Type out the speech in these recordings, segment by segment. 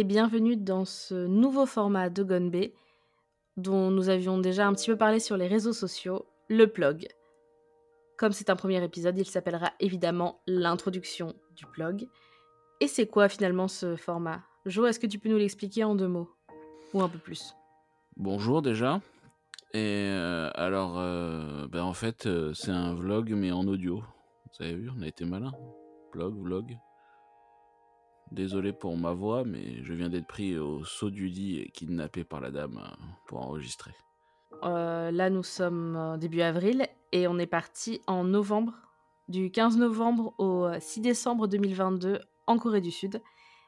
et bienvenue dans ce nouveau format de Gonbe dont nous avions déjà un petit peu parlé sur les réseaux sociaux, le plug. Comme c'est un premier épisode, il s'appellera évidemment l'introduction du blog. Et c'est quoi finalement ce format? Jo, est-ce que tu peux nous l'expliquer en deux mots? Ou un peu plus? Bonjour déjà. Et euh, alors, euh, ben en fait, euh, c'est un vlog mais en audio. Vous avez vu, on a été malin. Blog, vlog. Désolé pour ma voix, mais je viens d'être pris au saut du lit et kidnappé par la dame euh, pour enregistrer. Euh, Là, nous sommes euh, début avril et on est parti en novembre, du 15 novembre au euh, 6 décembre 2022 en Corée du Sud.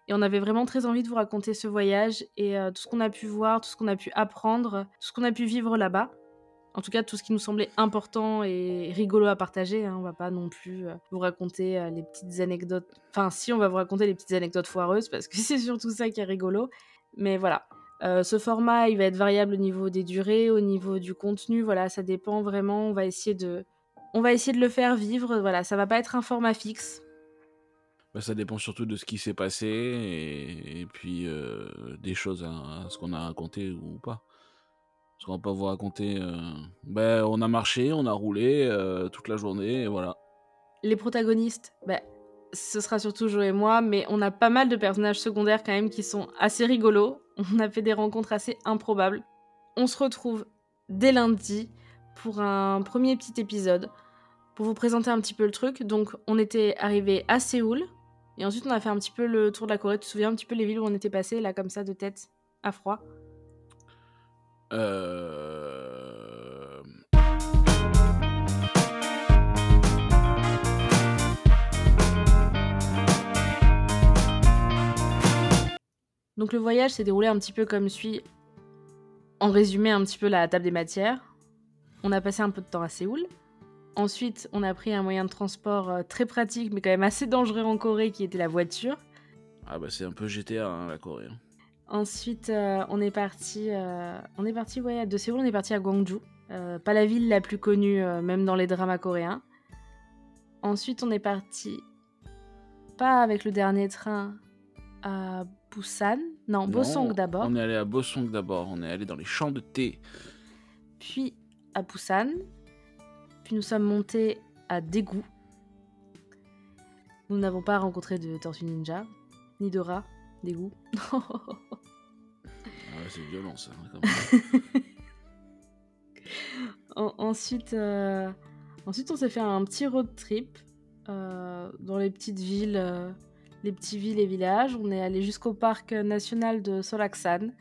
Et on avait vraiment très envie de vous raconter ce voyage et euh, tout ce qu'on a pu voir, tout ce qu'on a pu apprendre, tout ce qu'on a pu vivre là-bas. En tout cas, tout ce qui nous semblait important et rigolo à partager. Hein. On va pas non plus euh, vous raconter euh, les petites anecdotes. Enfin, si, on va vous raconter les petites anecdotes foireuses parce que c'est surtout ça qui est rigolo. Mais voilà. Euh, ce format, il va être variable au niveau des durées, au niveau du contenu. Voilà, ça dépend vraiment. On va essayer de, on va essayer de le faire vivre. Voilà, ça va pas être un format fixe. Ben, ça dépend surtout de ce qui s'est passé et, puis des choses à ce qu'on a raconté ou pas. Parce va pas vous raconter. euh, ben, on a marché, on a roulé euh, toute la journée voilà. Les protagonistes, bah, ce sera surtout Jo et moi, mais on a pas mal de personnages secondaires quand même qui sont assez rigolos. On a fait des rencontres assez improbables. On se retrouve dès lundi pour un premier petit épisode pour vous présenter un petit peu le truc. Donc, on était arrivé à Séoul et ensuite on a fait un petit peu le tour de la Corée. Tu te souviens un petit peu les villes où on était passé là comme ça de tête à froid? Euh... Donc le voyage s'est déroulé un petit peu comme suit. En résumé, un petit peu la table des matières. On a passé un peu de temps à Séoul. Ensuite, on a pris un moyen de transport euh, très pratique, mais quand même assez dangereux en Corée, qui était la voiture. Ah bah c'est un peu GTA hein, la Corée. Ensuite, euh, on est parti, euh, on est parti, ouais, de Séoul, on est parti à Gwangju. Euh, pas la ville la plus connue, même dans les dramas coréens. Ensuite, on est parti, pas avec le dernier train, à Busan. Non, Bosong Non, d'abord. On est allé à Bosong d'abord, on est allé dans les champs de thé. puis à Busan, puis nous sommes montés à Daegu. Nous n'avons pas rencontré de Tortue Ninja, ni de rat, Daegu. C'est violent ça. hein, quand même. En- ensuite, euh, ensuite, on s'est fait un petit road trip euh, dans les petites villes, euh, les petits villes et villages. On est allé jusqu'au parc national de Solaksan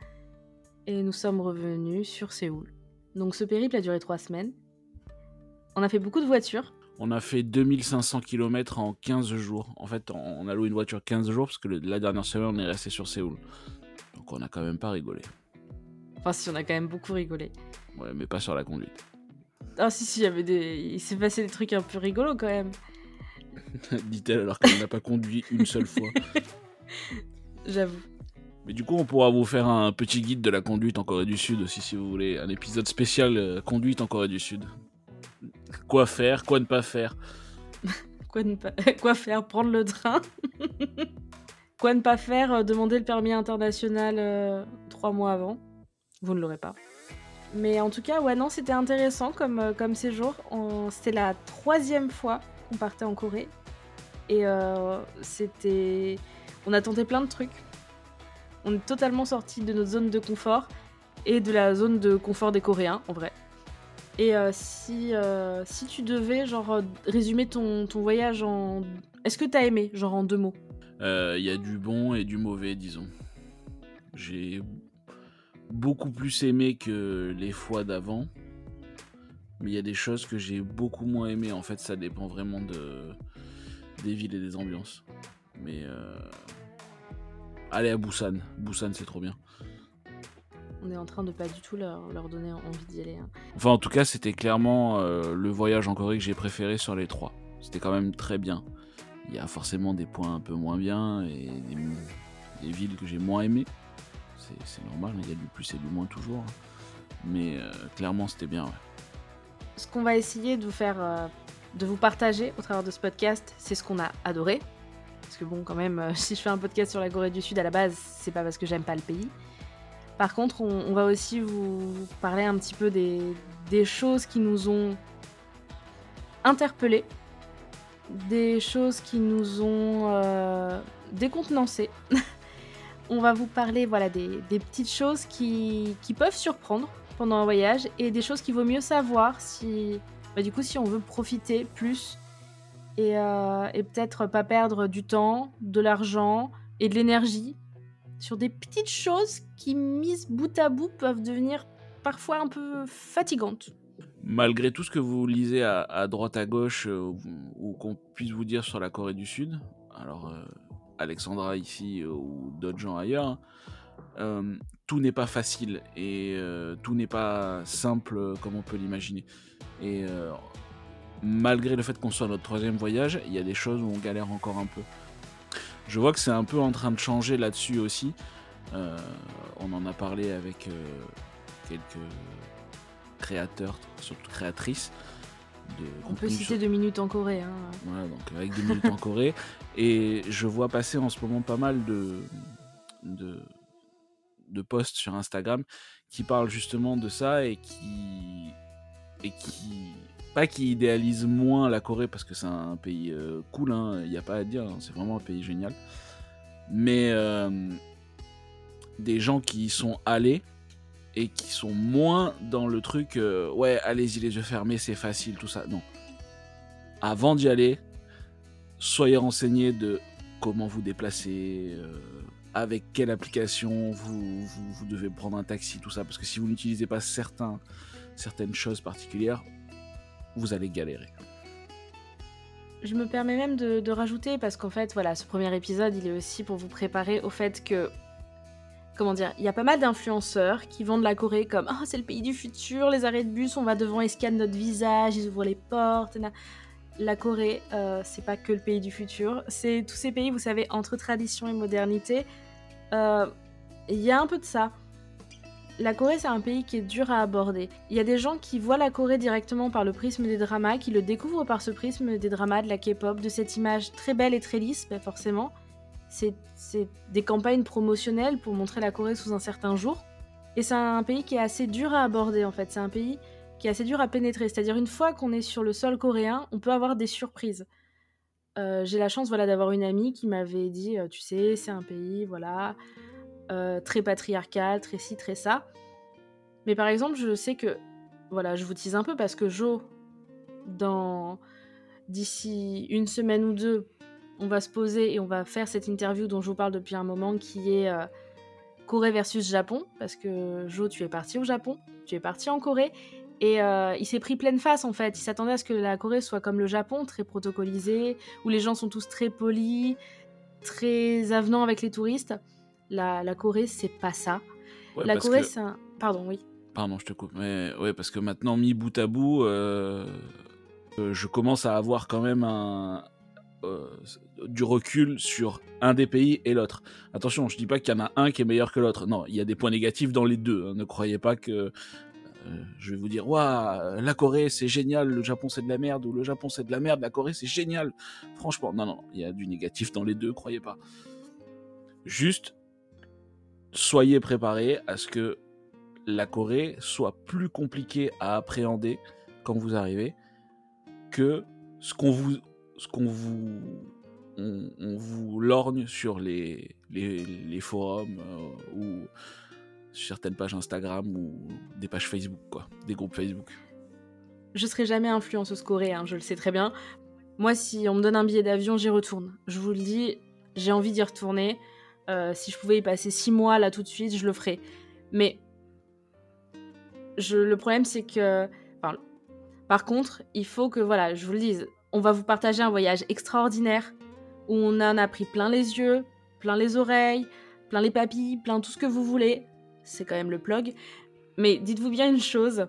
et nous sommes revenus sur Séoul. Donc ce périple a duré trois semaines. On a fait beaucoup de voitures. on a fait 2500 km en 15 jours. En fait, on a loué une voiture 15 jours parce que le- la dernière semaine on est resté sur Séoul. Donc on a quand même pas rigolé. Enfin, si, on a quand même beaucoup rigolé. Ouais, mais pas sur la conduite. Ah si, si, il y avait des... il s'est passé des trucs un peu rigolos quand même. Dit-elle alors qu'elle n'a pas conduit une seule fois. J'avoue. Mais du coup, on pourra vous faire un petit guide de la conduite en Corée du Sud aussi si vous voulez. Un épisode spécial euh, conduite en Corée du Sud. Quoi faire, quoi ne pas faire. Quoi, ne pas... Quoi faire Prendre le train Quoi ne pas faire euh, Demander le permis international euh, trois mois avant. Vous ne l'aurez pas. Mais en tout cas, ouais, non, c'était intéressant comme, euh, comme séjour. C'était la troisième fois qu'on partait en Corée. Et euh, c'était. On a tenté plein de trucs. On est totalement sorti de notre zone de confort et de la zone de confort des Coréens, en vrai. Et euh, si, si tu devais, genre, résumer ton, ton voyage en. Est-ce que t'as aimé, genre en deux mots? Il y a du bon et du mauvais, disons. J'ai beaucoup plus aimé que les fois d'avant. Mais il y a des choses que j'ai beaucoup moins aimé. En fait, ça dépend vraiment de... des villes et des ambiances. Mais euh... allez à Busan. Busan, c'est trop bien. On est en train de pas du tout leur, leur donner envie d'y aller. hein. Enfin, en tout cas, c'était clairement euh, le voyage en Corée que j'ai préféré sur les trois. C'était quand même très bien. Il y a forcément des points un peu moins bien et des, des villes que j'ai moins aimées. C'est normal, il y a du plus et du moins toujours. hein. Mais euh, clairement, c'était bien. Ce qu'on va essayer de vous faire, euh, de vous partager au travers de ce podcast, c'est ce qu'on a adoré. Parce que bon, quand même, euh, si je fais un podcast sur la Corée du Sud à la base, c'est pas parce que j'aime pas le pays. Par contre, on, va aussi vous parler un petit peu des, des choses qui nous ont interpellés, des choses qui nous ont décontenancés. on va vous parler voilà, des, petites choses qui, qui peuvent surprendre pendant un voyage et des choses qu'il vaut mieux savoir si, bah, du coup, si on veut profiter plus et, euh, et peut-être pas perdre du temps, de l'argent et de l'énergie sur des petites choses qui, mises bout à bout, peuvent devenir parfois un peu fatigantes. Malgré tout ce que vous lisez à, droite à gauche euh, ou, ou qu'on puisse vous dire sur la Corée du Sud, alors euh, Alexandra ici euh, ou d'autres gens ailleurs, euh, tout n'est pas facile et euh, tout n'est pas simple comme on peut l'imaginer. Et malgré le fait qu'on soit notre troisième voyage, il y a des choses où on galère encore un peu. Je vois que c'est un peu en train de changer là-dessus aussi. On en a parlé avec quelques créateurs, surtout créatrices. De On peut citer sur- deux minutes en Corée. hein. voilà, donc avec des minutes en Corée. Et je vois passer en ce moment pas mal de, de, de posts sur Instagram qui parlent justement de ça et qui. Et qui. Pas qui idéalisent moins la Corée parce que c'est un pays euh, cool, il n'y a pas à dire, hein, c'est vraiment un pays génial. Mais euh, des gens qui y sont allés et qui sont moins dans le truc euh, ouais, allez-y les yeux fermés, c'est facile, tout ça. Non. Avant d'y aller, soyez renseignés de comment vous déplacer, euh, avec quelle application vous, vous, devez prendre un taxi, tout ça. Parce que si vous n'utilisez pas certains, certaines choses particulières, vous allez galérer. Je me permets même de rajouter, parce qu'en fait, voilà, ce premier épisode, il est aussi pour vous préparer au fait que. Comment dire Il y a pas mal d'influenceurs qui vendent la Corée comme Ah, c'est le pays du futur, les arrêts de bus, on va devant, ils scannent notre visage, ils ouvrent les portes. La Corée, euh, c'est pas que le pays du futur, c'est tous ces pays, vous savez, entre tradition et modernité. euh, Il y a un peu de ça. La Corée, c'est un pays qui est dur à aborder. Il y a des gens qui voient la Corée directement par le prisme des dramas, qui le découvrent par ce prisme des dramas, de la K-pop, de cette image très belle et très lisse, ben forcément. C'est des campagnes promotionnelles pour montrer la Corée sous un certain jour. Et c'est un pays qui est assez dur à aborder, en fait. C'est un pays qui est assez dur à pénétrer. C'est-à-dire, une fois qu'on est sur le sol coréen, on peut avoir des surprises. Euh, J'ai la chance voilà, d'avoir une amie qui m'avait dit, euh, tu sais, c'est un pays, voilà, euh, très patriarcal, très ci, très ça. Mais par exemple, je sais que, voilà, je vous tease un peu parce que Jo, dans d'ici une semaine ou deux, on va se poser et on va faire cette interview dont je vous parle depuis un moment, qui est euh, Corée versus Japon, parce que Jo, tu es parti au Japon, tu es parti en Corée, et euh, il s'est pris pleine face en fait. Il s'attendait à ce que la Corée soit comme le Japon, très protocolisée, où les gens sont tous très polis, très avenants avec les touristes. La, la Corée, c'est pas ça. Ouais, la Corée, que- c'est un. Pardon, oui. Pardon, je te coupe. Mais ouais, parce que maintenant, mis bout à bout, euh, euh, je commence à avoir quand même un, euh, du recul sur un des pays et l'autre. Attention, je dis pas qu'il y en a un qui est meilleur que l'autre. Non, il y a des points négatifs dans les deux. hein. Ne croyez pas que euh, je vais vous dire, waouh, la Corée c'est génial, le Japon c'est de la merde, ou le Japon c'est de la merde, la Corée c'est génial. Franchement, non, non, il y a du négatif dans les deux, croyez pas. Juste, soyez préparés à ce que la Corée soit plus compliquée à appréhender quand vous arrivez que ce qu'on vous ce qu'on vous on, vous lorgne sur les forums euh, ou certaines pages Instagram ou des pages Facebook quoi, des groupes Facebook. Je serai jamais influenceuse coréenne, je le sais très bien. Moi, si on me donne un billet d'avion, j'y retourne. Je vous le dis, j'ai envie d'y retourner. Euh, si je pouvais y passer six mois là tout de suite, je le ferais. Mais le problème, c'est que. par contre, il faut que, voilà, je vous le dise, on va vous partager un voyage extraordinaire où on en a pris plein les yeux, plein les oreilles, plein les papilles, plein tout ce que vous voulez. C'est quand même le plug. Mais dites-vous bien une chose.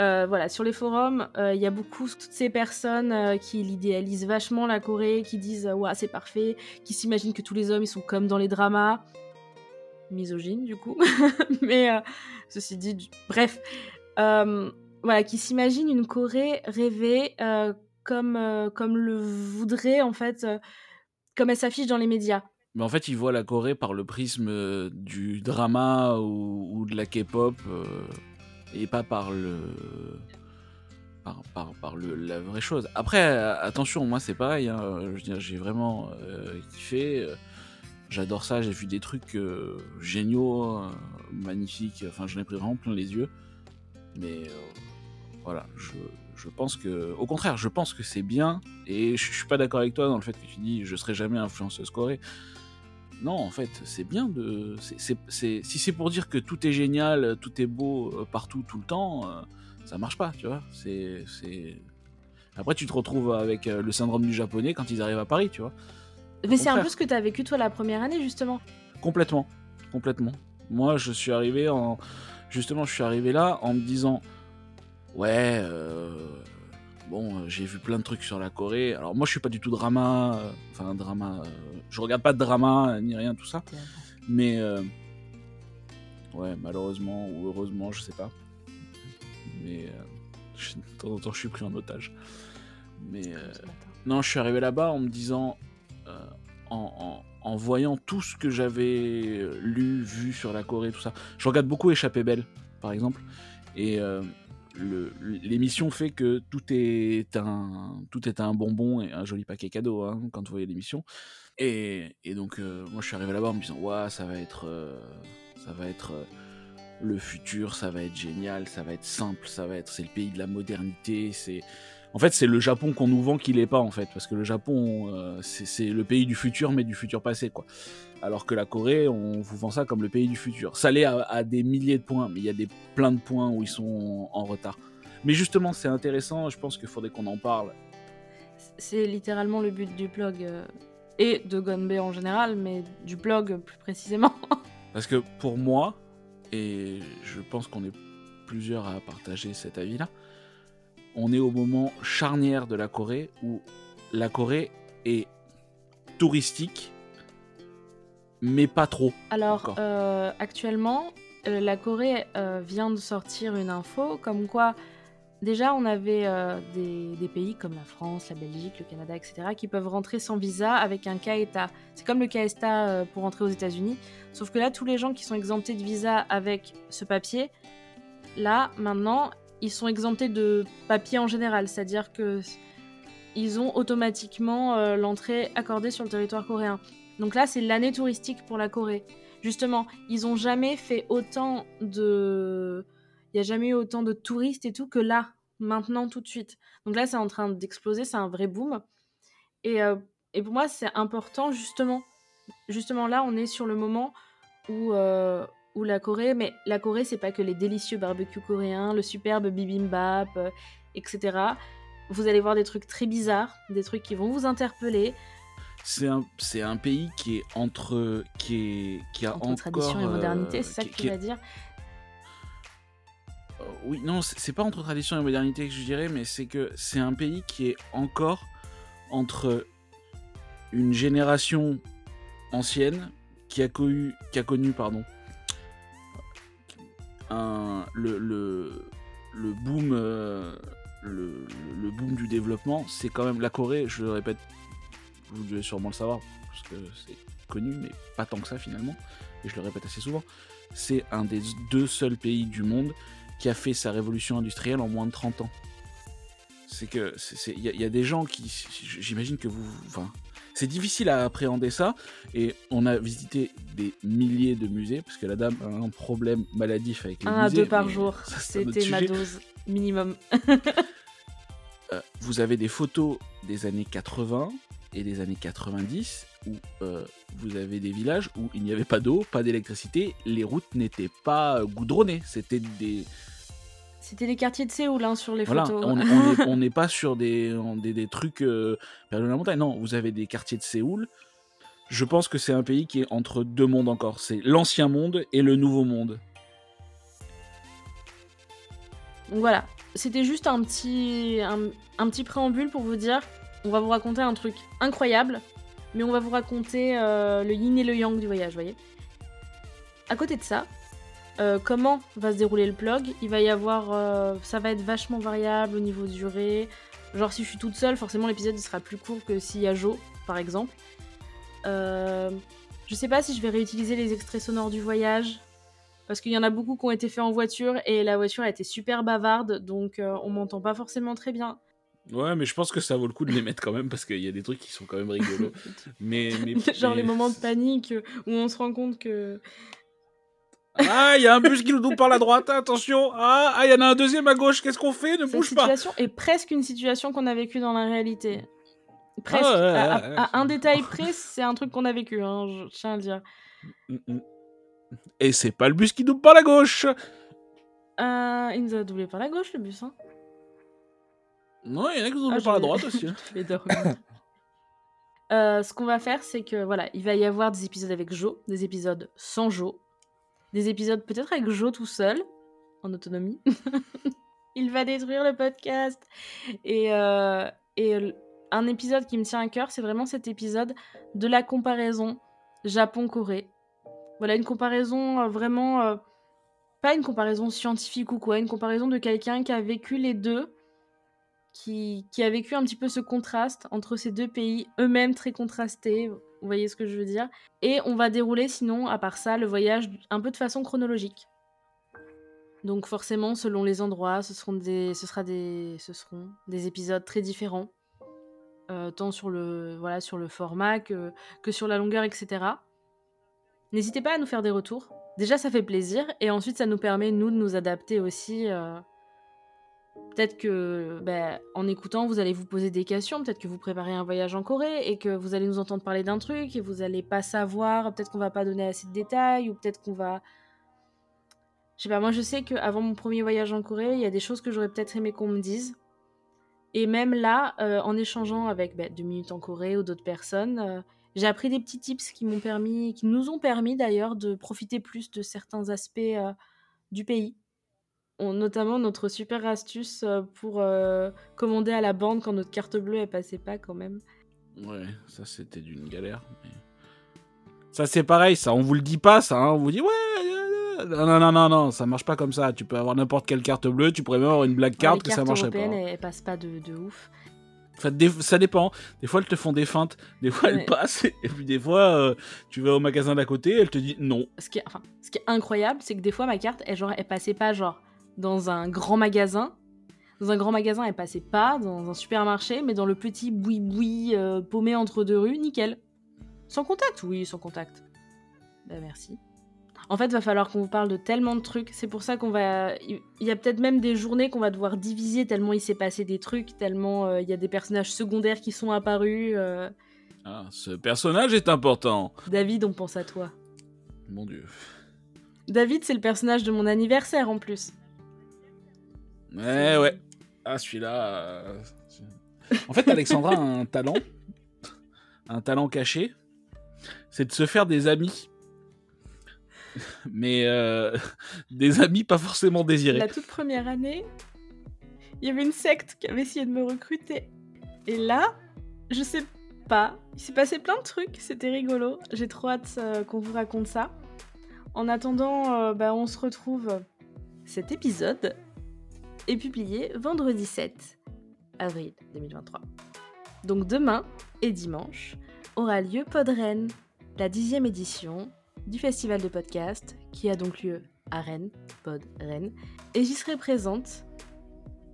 Euh, voilà, sur les forums, euh, il y a beaucoup toutes ces personnes euh, qui l'idéalisent vachement la Corée, qui disent ouais c'est parfait, qui s'imaginent que tous les hommes ils sont comme dans les dramas. misogyne du coup. Mais ceci dit, bref, voilà, qui s'imagine une Corée rêvée comme, le voudrait en fait, comme elle s'affiche dans les médias. Mais en fait, ils voient la Corée par le prisme euh, du drama ou, de la K-pop euh, et pas par le. Par, par, par le, la vraie chose. Après, euh, attention, moi c'est pareil. hein, j'ai vraiment kiffé. J'adore ça. J'ai vu des trucs géniaux, euh, magnifiques. Enfin, j'en ai pris vraiment plein les yeux. Mais voilà, je, je pense que. Au contraire, je pense que c'est bien. Et je, je suis pas d'accord avec toi dans le fait que tu dis je serai jamais influenceuse Corée. Non, en fait, c'est bien de. Si c'est pour dire que tout est génial, tout est beau euh, partout, tout le temps, euh, ça marche pas, tu vois. C'est. Après, tu te retrouves avec euh, le syndrome du japonais quand ils arrivent à Paris, tu vois. Mais c'est un peu ce que tu as vécu toi la première année justement. Complètement. Complètement. Moi, je suis arrivé en. Justement, je suis arrivé là en me disant Ouais, euh, bon, euh, j'ai vu plein de trucs sur la Corée. Alors, moi, je suis pas du tout drama. euh, Enfin, drama. je regarde pas de drama, ni rien, tout ça. Mais. ouais, malheureusement ou heureusement, je sais pas. Mais. je- de temps en temps, je suis pris en otage. Mais. euh, non, je suis arrivé là-bas en me disant, en, en- en voyant tout ce que j'avais lu, vu sur la Corée, tout ça. Je regarde beaucoup Échappée Belle, par exemple, et euh, l'émission fait que tout est un tout est un bonbon et un joli paquet cadeau hein, quand vous voyez l'émission. Et, et donc, euh, moi, je suis arrivé là-bas en me disant, ouais, ça va être, euh, ça va être euh, le futur, ça va être génial, ça va être simple, ça va être, c'est le pays de la modernité, c'est en fait, c'est le Japon qu'on nous vend qui l'est pas, en fait, parce que le Japon, euh, c'est c'est le pays du futur, mais du futur passé, quoi. Alors que la Corée, on vous vend ça comme le pays du futur. Ça l'est à, à des milliers de points, mais il y a des plein de points où ils sont en retard. Mais justement, c'est intéressant. Je pense qu'il faudrait qu'on en parle. C'est littéralement le but du blog euh, et de Gonbe en général, mais du blog plus précisément. Parce que pour moi, et je pense qu'on est plusieurs à partager cet avis-là, on est au moment charnière de la Corée où la Corée est touristique, mais pas trop. Alors, euh, actuellement, euh, la Corée euh, vient de sortir une info comme quoi, déjà, on avait des, des pays comme la France, la Belgique, le Canada, etc., qui peuvent rentrer sans visa avec un cas état. C'est comme le euh, pour rentrer aux États-Unis, sauf que là, tous les gens qui sont exemptés de visa avec ce papier, là, maintenant, ils sont exemptés de papier en général, c'est-à-dire que ils ont automatiquement euh, l'entrée accordée sur le territoire coréen. Donc là, c'est l'année touristique pour la Corée. Justement, ils ont jamais fait autant de. Il n'y a jamais eu autant de touristes et tout que là, maintenant, tout de suite. Donc là, c'est en train d'exploser, c'est un vrai boom. Et, euh, et pour moi, c'est important, justement. Justement, là, on est sur le moment où, euh, où la Corée. Mais la Corée, c'est pas que les délicieux barbecues coréens, le superbe bibimbap, euh, etc. Vous allez voir des trucs très bizarres, des trucs qui vont vous interpeller. C'est un, c'est un pays qui est entre. qui, est, qui a Entre encore. tradition et euh, modernité, c'est ça qui- que tu vas dire Euh, oui, non, c'est c'est pas entre tradition et modernité que je dirais, mais c'est que c'est un pays qui est encore entre une génération ancienne qui a connu, qui a connu pardon, le, le, le boom, euh, le, le boom du développement. C'est quand même la Corée, je le répète, vous devez sûrement le savoir parce que c'est connu, mais pas tant que ça finalement, et je le répète assez souvent. C'est un des deux seuls pays du monde qui a fait sa révolution industrielle en moins de 30 ans. C'est que il y, a- des gens qui, j'imagine que vous, c'est difficile à appréhender ça. Et on a visité des milliers de musées parce que la dame a un problème maladif avec les Un à musées. deux par jour, un c'était ma dose minimum. Euh, vous avez des photos des années 80 et des années 90 où euh, vous avez des villages où il n'y avait pas d'eau, pas d'électricité, les routes n'étaient pas goudronnées, c'était des, C'était les quartiers de Séoul hein, sur les Voilà, photos. on on est- on n'est pas sur des, on- des, des trucs euh, perdus la montagne. Non, vous avez des quartiers de Séoul. Je pense que c'est un pays qui est entre deux mondes encore. C'est l'ancien monde et le nouveau monde. Donc voilà, c'était juste un petit, un, un petit préambule pour vous dire, on va vous raconter un truc incroyable, mais on va vous raconter euh, le yin et le yang du voyage, voyez. à côté de ça, euh, comment va se dérouler le plug? Il va y avoir. euh, ça va être vachement variable au niveau durée. Genre, si je suis toute seule, forcément l'épisode il sera plus court que s'il y a Jo, par exemple. Euh, je sais pas si je vais réutiliser les extraits sonores du voyage. Parce qu'il y en a beaucoup qui ont été faits en voiture et la voiture a été super bavarde, donc on m'entend pas forcément très bien. Ouais, mais je pense que ça vaut le coup de les mettre quand même parce qu'il y a des trucs qui sont quand même rigolos. mais, mais, Genre mais- les moments de panique où on se rend compte que. Ah, il y a un bus qui nous double par la droite, attention. Ah, ah, il y en a un deuxième à gauche, qu'est-ce qu'on fait? Ne Cette bouge pas. situation est presque une situation qu'on a vécue dans la réalité. Presque. Ah ouais, à, à- ouais, à un détail près, c'est un truc qu'on a vécu, hein, je tiens à le dire. Mm, mm. Et c'est pas le bus qui double par la gauche. Euh, il nous a doublé par la gauche, le bus. Hein. Non, il y en a qui doublent Ah, par la droite aussi. hein. Je vais dormir. Euh, ce qu'on va faire, c'est que voilà, il va y avoir des épisodes avec Jo, des épisodes sans Jo, des épisodes peut-être avec Jo tout seul, en autonomie. il va détruire le podcast. Et, euh, un épisode qui me tient à cœur, c'est vraiment cet épisode de la comparaison Japon-Corée. Voilà, une comparaison euh, vraiment. euh, pas une comparaison scientifique ou quoi, une comparaison de quelqu'un qui a vécu les deux qui, qui a vécu un petit peu ce contraste entre ces deux pays, eux-mêmes très contrastés, vous voyez ce que je veux dire. Et on va dérouler sinon, à part ça, le voyage un peu de façon chronologique. Donc forcément, selon les endroits, ce seront des, sera des, ce seront des épisodes très différents, euh, tant sur le, format que, que sur la longueur, etc. N'hésitez pas à nous faire des retours. Déjà, ça fait plaisir, et ensuite, ça nous permet, nous, de nous adapter aussi. euh, Peut-être que, ben, en écoutant, vous allez vous poser des questions. Peut-être que vous préparez un voyage en Corée et que vous allez nous entendre parler d'un truc et vous allez pas savoir. Peut-être qu'on va pas donner assez de détails ou peut-être qu'on va. Je sais pas, moi je sais qu'avant mon premier voyage en Corée, il y a des choses que j'aurais peut-être aimé qu'on me dise. Et même là, euh, en échangeant avec ben, deux minutes en Corée ou d'autres personnes, euh, j'ai appris des petits tips qui m'ont permis, qui nous ont permis d'ailleurs de profiter plus de certains aspects euh, du pays. On- notamment notre super astuce euh, pour euh, commander à la bande quand notre carte bleue elle passait pas quand même. Ouais, ça c'était d'une galère. mais- Ça c'est pareil, ça on vous le dit pas, ça. hein, On vous dit ouais. euh, Non, non, non, non, non, ça marche pas comme ça. Tu peux avoir n'importe quelle carte bleue, tu pourrais même avoir une black card les que ça cartes marcherait pas. européennes elles, elles passent pas de, de ouf. Enfin, des- ça dépend. Des fois, elles te font des feintes, des fois, elles Ouais. passent, et puis des fois, euh, tu vas au magasin d'à côté, elle te dit non. Ce qui est, enfin, ce qui est incroyable, c'est que des fois ma carte elle, genre, elle passait pas genre dans un grand magasin. Dans un grand magasin, elle passait pas dans un supermarché, mais dans le petit boui-boui euh, paumé entre deux rues, nickel. Sans contact Oui, sans contact. Bah merci. En fait, va falloir qu'on vous parle de tellement de trucs. C'est pour ça qu'on va. Il il y a peut-être même des journées qu'on va devoir diviser tellement il s'est passé des trucs, tellement euh, il y a des personnages secondaires qui sont apparus. euh. Ah, ce personnage est important. David, on pense à toi. Mon dieu. David, c'est le personnage de mon anniversaire en plus. Ouais, ouais. Ah, celui-là. euh, En fait, Alexandra a un talent. Un talent caché. C'est de se faire des amis. Mais euh, des amis pas forcément désirés. La toute première année, il y avait une secte qui avait essayé de me recruter. Et là, je sais pas, il s'est passé plein de trucs, c'était rigolo. J'ai trop hâte euh, qu'on vous raconte ça. En attendant, euh, bah, on se retrouve. Cet épisode est publié vendredi 7 avril 2023. Donc demain et dimanche aura lieu Podren, la dixième édition du festival de podcast qui a donc lieu à Rennes, Pod et j'y serai présente,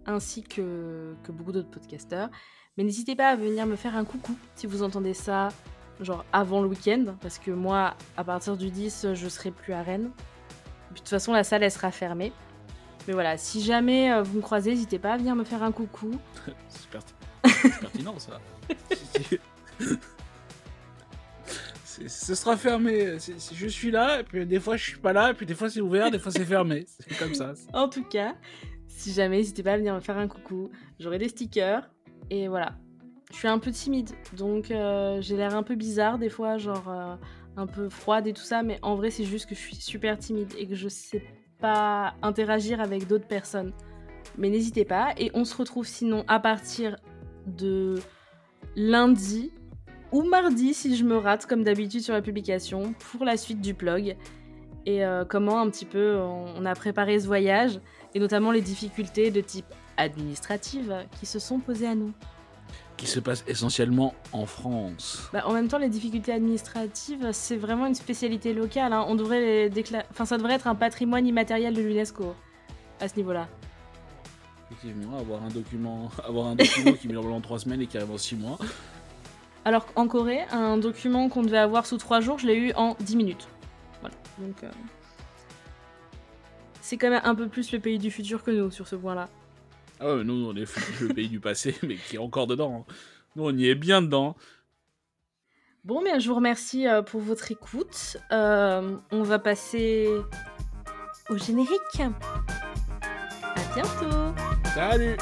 ainsi que, beaucoup d'autres podcasteurs. Mais n'hésitez pas à venir me faire un coucou si vous entendez ça, genre avant le week-end, parce que moi, à partir du 10, je serai plus à Rennes. De toute façon, la salle, elle sera fermée. Mais voilà, si jamais euh, vous me croisez, n'hésitez pas à venir me faire un coucou. C'est perti- c'est pertinent ça. Ce sera fermé. Je suis là, et puis des fois je suis pas là, et puis des fois c'est ouvert, des fois c'est fermé. C'est comme ça. En tout cas, si jamais, n'hésitez pas à venir me faire un coucou. J'aurai des stickers. Et voilà. Je suis un peu timide, donc euh, j'ai l'air un peu bizarre des fois, genre euh, un peu froide et tout ça, mais en vrai, c'est juste que je suis super timide et que je sais pas interagir avec d'autres personnes. Mais n'hésitez pas. Et on se retrouve sinon à partir de lundi ou mardi, si je me rate, comme d'habitude sur la publication, pour la suite du blog. Et euh, comment un petit peu on a préparé ce voyage, et notamment les difficultés de type administrative qui se sont posées à nous qui se passe essentiellement en France. Bah, en même temps, les difficultés administratives, c'est vraiment une spécialité locale. Hein. On devrait les enfin, ça devrait être un patrimoine immatériel de l'UNESCO à ce niveau-là. Effectivement, avoir un document, avoir un document qui met en trois semaines et qui arrive en six mois. Alors en Corée, un document qu'on devait avoir sous trois jours, je l'ai eu en 10 minutes. Voilà. Donc euh, c'est quand même un peu plus le pays du futur que nous sur ce point-là. Ah ouais, nous, on est le pays du passé, mais qui est encore dedans. Hein. Nous, on y est bien dedans. Bon, bien, je vous remercie euh, pour votre écoute. Euh, on va passer au générique. À bientôt. Salut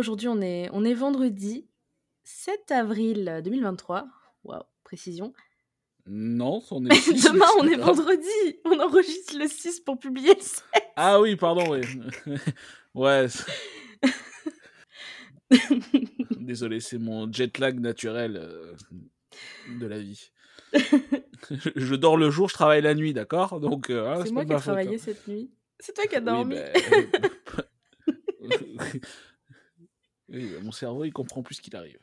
aujourd'hui, on est, on est vendredi 7 avril 2023. Waouh, précision. Non, on est. Demain, on est vendredi. On enregistre le 6 pour publier le 7. Ah oui, pardon, oui. ouais. Désolé, c'est mon jet lag naturel euh, de la vie. je dors le jour, je travaille la nuit, d'accord? Donc, euh, hein, c'est moi qui ai travaillé hein. cette nuit. C'est toi qui as dormi. Oui. Ben, oui, mon cerveau, il comprend plus ce qu'il arrive.